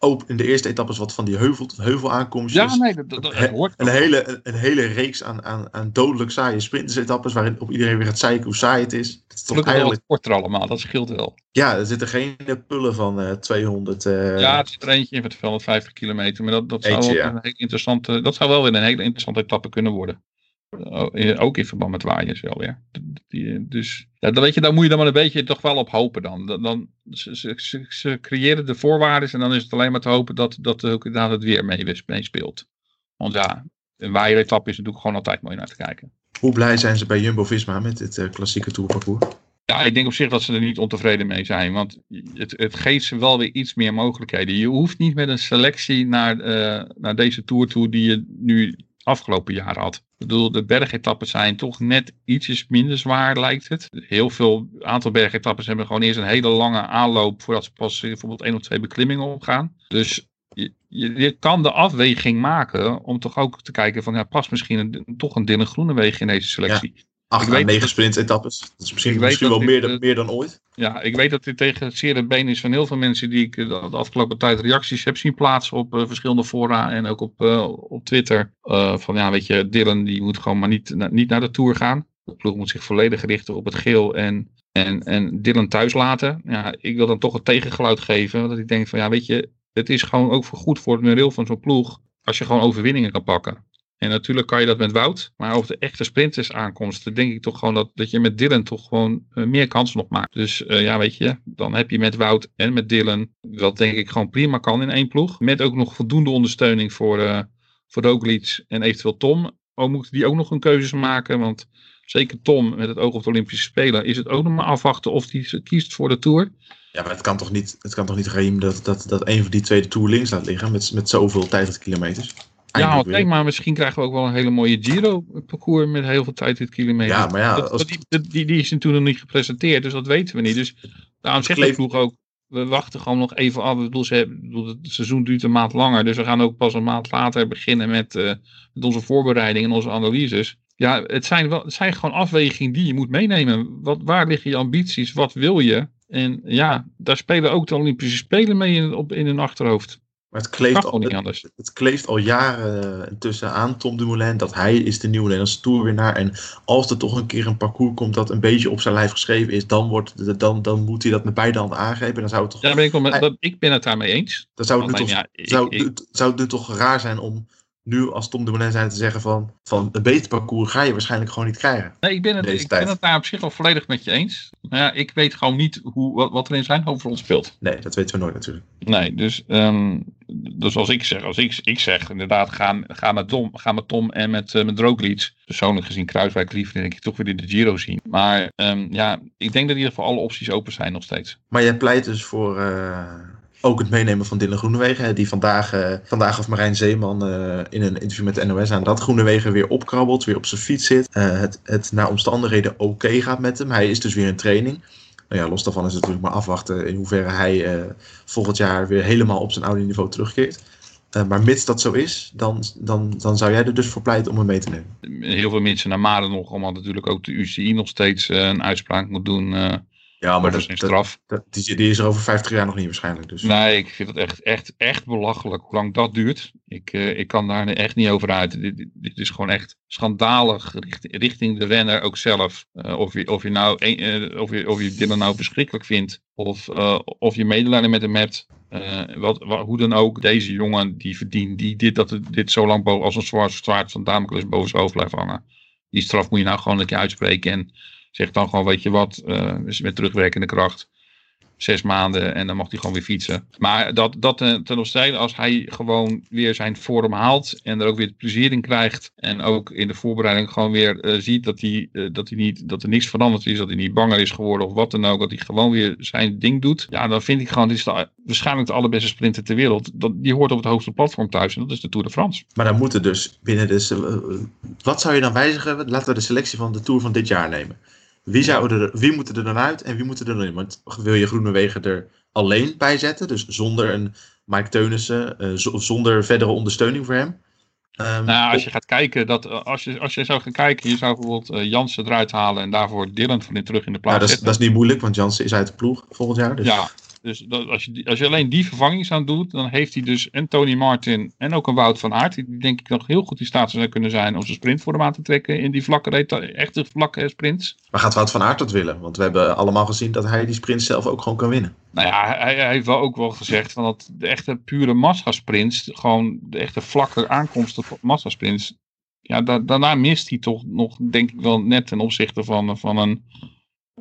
Ook in de eerste etappes wat van die heuvel tot heuvel aankomstjes. Ja, nee, dat, dat, dat He- hoort Een hele, een, hele reeks aan, aan, aan dodelijk saaie sprintersetappes. Waarin op iedereen weer gaat zeiken hoe saai het is. Het is toch Gelukkig eigenlijk... korter allemaal, dat scheelt wel. Ja, er zitten geen pullen van eh 200. eh, ja, het zit er eentje in met 250 kilometer, maar dat, dat, zou, Eentje, wel ja. een hele interessante, dat zou wel weer een hele interessante etappe kunnen worden. Oh, Ook in verband met waaiers wel weer. Die, dus ja, dan weet je, daar moet je dan maar een beetje toch wel op hopen dan. dan, dan ze, ze, ze, ze creëren de voorwaarden en dan is het alleen maar te hopen dat, dat ook inderdaad het weer mee- meespeelt. Want ja, een waaieretappe is natuurlijk gewoon altijd mooi naar te kijken. Hoe blij zijn ze bij Jumbo-Visma met dit eh, klassieke tourparcours? Ja, ik denk op zich dat ze er niet ontevreden mee zijn. Want het, het geeft ze wel weer iets meer mogelijkheden. Je hoeft niet met een selectie naar, eh, naar deze tour toe die je nu afgelopen jaar had. Ik bedoel, de bergetappes zijn toch net ietsjes minder zwaar, lijkt het. Heel veel aantal bergetappes hebben gewoon eerst een hele lange aanloop voordat ze pas eh, bijvoorbeeld één of twee beklimmingen opgaan. Dus je, kan de afweging maken om toch ook te kijken van ja, past misschien toch een dennengroene weg in deze selectie. 8 à 9 sprint-etappes. Dat is misschien, misschien wel meer, dan, eh, meer dan ooit. Ja, ik weet dat dit tegen het zere been is van heel veel mensen die ik eh, de afgelopen tijd reacties heb zien plaatsen op eh, verschillende fora en ook op, op Twitter. Van ja, weet je, Dylan die moet gewoon maar niet, niet naar de Tour gaan. De ploeg moet zich volledig richten op het geel en, en, en Dylan thuis laten. Ja, ik wil dan toch het tegengeluid geven. Dat ik denk van ja, weet je, het is gewoon ook voor goed voor het mereel van zo'n ploeg als je gewoon overwinningen kan pakken. En natuurlijk kan je dat met Wout. Maar op de echte sprinters aankomsten denk ik toch gewoon dat, dat je met Dylan toch gewoon eh, meer kans nog maakt. Dus eh, ja, weet je, dan heb je met Wout en met Dylan, wat denk ik gewoon prima kan in één ploeg. Met ook nog voldoende ondersteuning voor, eh voor Roglic en eventueel Tom. Ook moeten die ook nog een keuzes maken, want zeker Tom met het oog op de Olympische Spelen is het ook nog maar afwachten of hij kiest voor de Tour. Ja, maar het kan toch niet, het kan toch niet Raim dat, dat, dat een van die twee de Tour links laat liggen met, met zoveel tijdritkilometers. Ja, weer. maar misschien krijgen we ook wel een hele mooie Giro-parcours met heel veel tijd dit kilometer. Ja, maar ja, Dat- als- die, die, die, is toen nog niet gepresenteerd, dus dat weten we niet. Dus daarom zegt de kleeft- ploeg ook, we wachten gewoon nog even af. Ik bedoel, ze ik het seizoen duurt een maand langer, dus we gaan ook pas een maand later beginnen met, eh, met onze voorbereiding en onze analyses. Ja, het zijn, wel, het zijn gewoon afwegingen die je moet meenemen. Wat, waar liggen je ambities? Wat wil je? En ja, daar spelen ook de Olympische Spelen mee in, op, in hun achterhoofd. Maar het kleeft, al, het, kleeft al jaren eh, intussen aan Tom Dumoulin dat hij is de nieuwe Nederlandse Tourwinnaar. En als er toch een keer een parcours komt dat een beetje op zijn lijf geschreven is, dan, wordt, de- dan, dan moet hij dat met beide handen aangeven. Dan zou het toch, Ja, ben ik, wel met, Hij- ik ben het daarmee eens. dan zou het nu toch, ja, ik- zou, ik- zou het nu toch raar zijn om nu als Tom Dumoulin zijn te zeggen van, van een beter parcours ga je waarschijnlijk gewoon niet krijgen. Nee, ik ben het, ik tijd. ben het daar op zich wel volledig met je eens. Maar ja, ik weet gewoon niet hoe, wat, wat er in zijn hoofd voor ons speelt. Nee, dat weten we nooit natuurlijk. Nee, dus, ehm, dus als ik zeg, als ik, ik zeg inderdaad, ga, ga, met Tom, ga met Tom en met, uh, met Roglic. Persoonlijk gezien Kruiswijk liever denk ik toch weer in de Giro zien. Maar ehm, ja, ik denk dat in ieder geval alle opties open zijn nog steeds. Maar jij pleit dus voor eh, ook het meenemen van Dylan Groenewegen. Die vandaag, eh, vandaag of Marijn Zeeman eh, in een interview met NOS aan dat Groenewegen weer opkrabbelt, weer op zijn fiets zit. eh, het, het naar omstandigheden oké gaat met hem. Hij is dus weer in training. Nou ja, los daarvan is het natuurlijk maar afwachten in hoeverre hij volgend jaar weer helemaal op zijn oude niveau terugkeert. Maar mits dat zo is, dan, dan, dan zou jij er dus voor pleiten om hem mee te nemen. Heel veel mensen naar Maren nog, omdat natuurlijk ook de UCI nog steeds een uitspraak moet doen Ja, maar dat, dat, straf. dat- die, die is er over 50 jaar nog niet waarschijnlijk. Dus. Nee, ik vind het echt, echt, echt belachelijk hoe lang dat duurt. Ik, eh, ik kan daar echt niet over uit. Dit, dit, dit is gewoon echt schandalig richting, richting de renner ook zelf. Eh, of, je, of, je nou, eh, of, je, of je dit dan nou verschrikkelijk vindt. Of, of je medelijden met hem hebt. Wat, wat, hoe dan ook, deze jongen die verdient, die dit, dat, dit zo lang boven, als een zwart zwaard van Damocles boven zijn hoofd blijft hangen. Die straf moet je nou gewoon een keer uitspreken. En zeg dan gewoon, weet je wat, eh, met terugwerkende kracht zes maanden en dan mag hij gewoon weer fietsen. Maar dat, dat eh, ten opzichte als hij gewoon weer zijn vorm haalt en er ook weer plezier in krijgt en ook in de voorbereiding gewoon weer eh, ziet dat hij, dat hij niet, dat er niks veranderd is, dat hij niet banger is geworden of wat dan ook, dat hij gewoon weer zijn ding doet. Ja, dan vind ik gewoon, dit is waarschijnlijk de allerbeste sprinter ter wereld. Dat, die hoort op het hoogste platform thuis en dat is de Tour de France. Maar dan moeten dus binnen de. Wat zou je dan wijzigen? Laten we de selectie van de Tour van dit jaar nemen. Wie, zou er, wie moet er dan uit en wie moet er dan in? Want wil je Groenewegen er alleen bij zetten? Dus zonder een Mike Teunissen, uh, zonder verdere ondersteuning voor hem? Um, nou, als je gaat kijken, dat, als, je, als je zou gaan kijken, je zou bijvoorbeeld uh, Jansen eruit halen en daarvoor Dylan van in terug in de plaats nou, dat, is, zetten. dat is niet moeilijk, want Jansen is uit de ploeg volgend jaar. Dus. Ja, dus dat, als, je, als je alleen die vervanging zou doen, dan heeft hij dus en Tony Martin en ook een Wout van Aert, die denk ik nog heel goed in staat zou kunnen zijn om zijn sprint voor hem aan te trekken in die vlakke, echte vlakke sprints. Maar gaat Wout van Aert dat willen? Want we hebben allemaal gezien dat hij die sprint zelf ook gewoon kan winnen. Nou ja, hij, hij heeft wel ook wel gezegd van dat de echte pure massasprints, gewoon de echte vlakke aankomsten van massasprints, ja, da, daarna mist hij toch nog, denk ik wel, net ten opzichte van, van een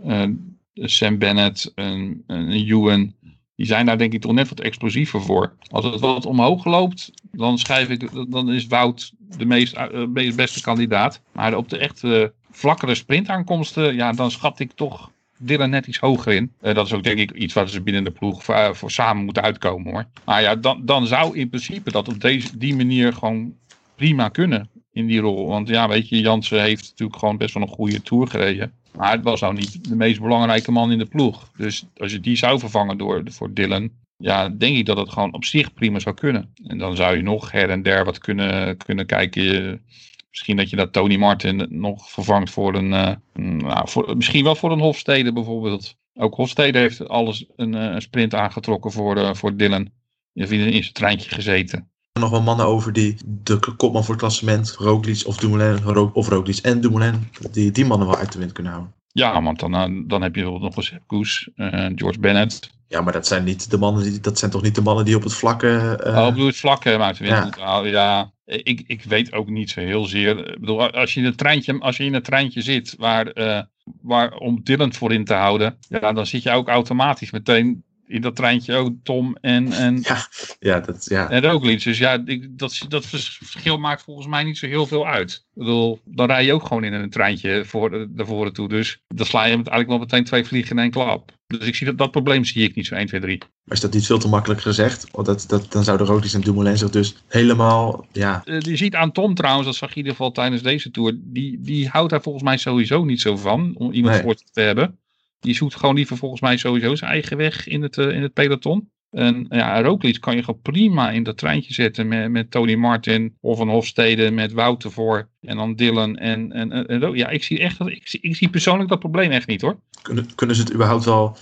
uh, Sam Bennett, een, een Ewan. Die zijn daar denk ik toch net wat explosiever voor. Als het wat omhoog loopt, dan schrijf ik, dan is Wout de meest, meest beste kandidaat. Maar op de echte vlakkere sprintaankomsten, ja, dan schat ik toch Dylan net iets hoger in. Uh, dat is ook denk ik iets wat ze binnen de ploeg voor, voor samen moeten uitkomen hoor. Maar ja, dan, dan zou in principe dat op deze, die manier gewoon prima kunnen in die rol. Want ja, weet je, Jansen heeft natuurlijk gewoon best wel een goede tour gereden. Maar het was nou niet de meest belangrijke man in de ploeg. Dus als je die zou vervangen door, voor Dylan, ja, denk ik dat het gewoon op zich prima zou kunnen. En dan zou je nog her en der wat kunnen, kunnen kijken. Misschien dat je dat Tony Martin nog vervangt voor een, uh, nou, voor, misschien wel voor een Hofstede bijvoorbeeld. Ook Hofstede heeft alles een, een sprint aangetrokken voor, uh, voor Dylan. Je heeft in zijn treintje gezeten nog wel mannen over die de kopman voor het klassement, Roglic of Dumoulin, of Roglic en Dumoulin, die die mannen wel uit de wind kunnen houden. Ja, want dan, dan heb je bijvoorbeeld nog Sepp Koes, uh, George Bennett. Ja, maar dat zijn niet de mannen die, dat zijn toch niet de mannen die op het vlakke. Uh... Oh, bedoel het vlakke maar ja. Ja, ik, ik weet ook niet zo heel zeer. Ik bedoel, als je in het treintje, als je in het treintje zit waar, uh, waar om Dylan voor in te houden, ja, dan zit je ook automatisch meteen in dat treintje ook Tom en, en, ja, ja, dat, ja. en Roglic. Dus ja, ik, dat, dat verschil maakt volgens mij niet zo heel veel uit. Ik bedoel, dan rij je ook gewoon in een treintje voor, naar voren toe. Dus dan sla je eigenlijk wel meteen twee vliegen in één klap. Dus ik zie dat, dat probleem zie ik niet zo 1, 2, 3. Maar is dat niet veel te makkelijk gezegd? Want dat, dat, dan zouden Roglic en Dumoulin zich dus helemaal, ja... Uh, je ziet aan Tom trouwens, dat zag je in ieder geval tijdens deze Tour, die, die houdt daar volgens mij sowieso niet zo van, om iemand nee. voor te hebben. Die zoekt gewoon liever volgens mij sowieso zijn eigen weg in het, uh, in het peloton. En ja, Roglic kan je gewoon prima in dat treintje zetten met, met Tony Martin of een Hofstede met Wouter voor. En dan Dylan en, en, en, ja, ik zie echt dat, ik, zie, ik zie persoonlijk dat probleem echt niet hoor. Kunnen, kunnen ze het überhaupt wel,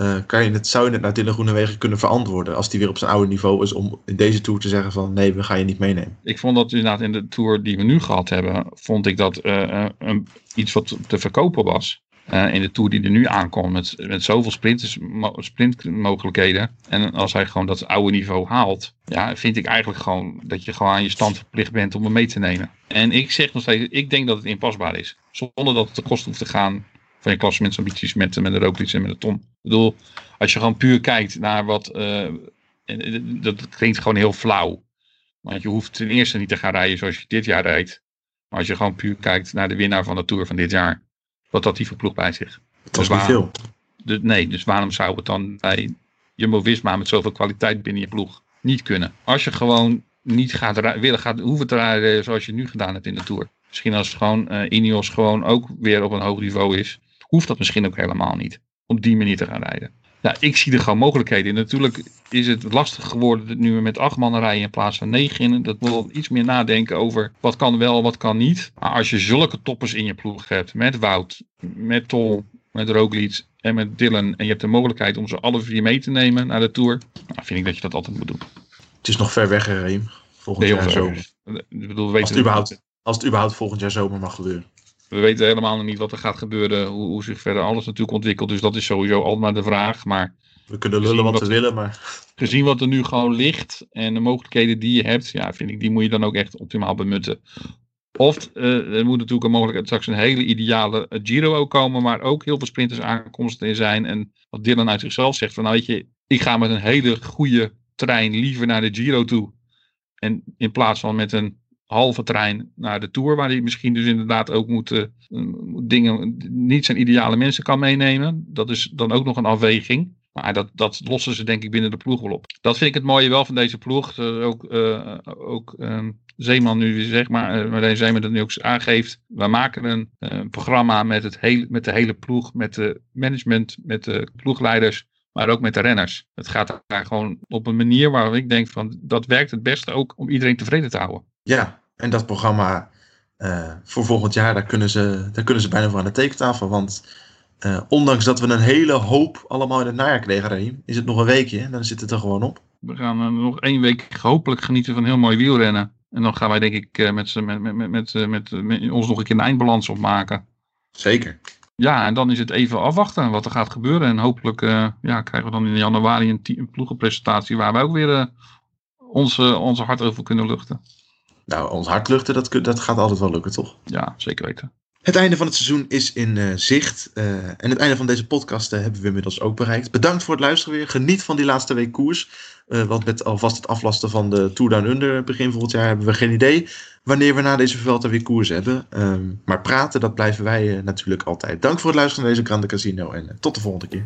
uh, kan je het, zou je het naar Dylan Groenewegen kunnen verantwoorden als die weer op zijn oude niveau is om in deze Tour te zeggen van nee, we gaan je niet meenemen? Ik vond dat inderdaad in de Tour die we nu gehad hebben, vond ik dat uh, een, iets wat te verkopen was. Uh, in de Tour die er nu aankomt met, met zoveel sprinters, sprintmogelijkheden. En als hij gewoon dat oude niveau haalt, ja, vind ik eigenlijk gewoon dat je gewoon aan je stand verplicht bent om hem mee te nemen. En ik zeg nog steeds, ik denk dat het inpasbaar is. Zonder dat het de kosten hoeft te gaan van je klassementsambities met, met de Roglic en met de Tom. Ik bedoel, als je gewoon puur kijkt naar wat, uh, dat klinkt gewoon heel flauw. Want je hoeft ten eerste niet te gaan rijden zoals je dit jaar rijdt. Maar als je gewoon puur kijkt naar de winnaar van de Tour van dit jaar wat had die voor ploeg bij zich? Dat was niet veel. De, nee, dus waarom zou het dan bij Jumbo-Visma met zoveel kwaliteit binnen je ploeg niet kunnen? Als je gewoon niet gaat willen gaat hoeven te rijden zoals je nu gedaan hebt in de Tour. Misschien als gewoon uh, Ineos gewoon ook weer op een hoog niveau is, hoeft dat misschien ook helemaal niet. Op die manier te gaan rijden. Ja, ik zie er gewoon mogelijkheden in. Natuurlijk is het lastig geworden nu we met acht mannen rijden in plaats van negen. Dat wil iets meer nadenken over wat kan wel, wat kan niet. Maar als je zulke toppers in je ploeg hebt, met Wout, met Tol, met Roglic en met Dylan. En je hebt de mogelijkheid om ze alle vier mee te nemen naar de Tour. Dan vind ik dat je dat altijd moet doen. Het is nog ver weg, Reem. Volgend jaar zomer. Ik bedoel, we als, het überhaupt, als het überhaupt volgend jaar zomer mag gebeuren. We weten helemaal nog niet wat er gaat gebeuren, hoe, hoe zich verder alles natuurlijk ontwikkelt. Dus dat is sowieso altijd maar de vraag. Maar we kunnen lullen wat, wat we willen, maar... Gezien wat er nu gewoon ligt en de mogelijkheden die je hebt, ja, vind ik, die moet je dan ook echt optimaal benutten. Of uh, er moet natuurlijk een mogelijkheid straks een hele ideale Giro ook komen, maar ook heel veel sprinters aankomsten in zijn. En wat Dylan uit zichzelf zegt, van nou weet je, ik ga met een hele goede trein liever naar de Giro toe. En in plaats van met een halve trein naar de Tour, waar hij misschien dus inderdaad ook moet, uh, dingen, niet zijn ideale mensen kan meenemen. Dat is dan ook nog een afweging. Maar dat, dat lossen ze denk ik binnen de ploeg wel op. Dat vind ik het mooie wel van deze ploeg. Ook uh, ook um, Zeeman nu zeg maar, uh, Zeeman dat nu ook aangeeft. We maken een, programma met, het met de hele ploeg, met de management, met de ploegleiders, maar ook met de renners. Het gaat daar gewoon op een manier waar ik denk van dat werkt het beste ook om iedereen tevreden te houden. Ja, en dat programma voor volgend jaar, daar kunnen, ze, daar kunnen ze bijna voor aan de tekentafel. Want uh, ondanks dat we een hele hoop allemaal in het najaar kregen, Raheem, is het nog een weekje en dan zit het er gewoon op. We gaan uh, nog één week hopelijk genieten van heel mooi wielrennen. En dan gaan wij denk ik met, met, met, met, met, met, ons nog een keer een eindbalans opmaken. Zeker. Ja, en dan is het even afwachten wat er gaat gebeuren. En hopelijk ja, krijgen we dan in januari een, een ploegenpresentatie waar we ook weer onze, onze hart over kunnen luchten. Nou, ons hart luchten, dat, dat gaat altijd wel lukken, toch? Ja, zeker weten. Het einde van het seizoen is in uh, zicht. Uh, en het einde van deze podcast uh, hebben we inmiddels ook bereikt. Bedankt voor het luisteren weer. Geniet van die laatste week koers. want met alvast het aflasten van de Tour Down Under begin volgend jaar hebben we geen idee wanneer we na deze Vuelta weer koers hebben. Um, maar praten, dat blijven wij natuurlijk altijd. Dank voor het luisteren naar deze Grande Casino en tot de volgende keer.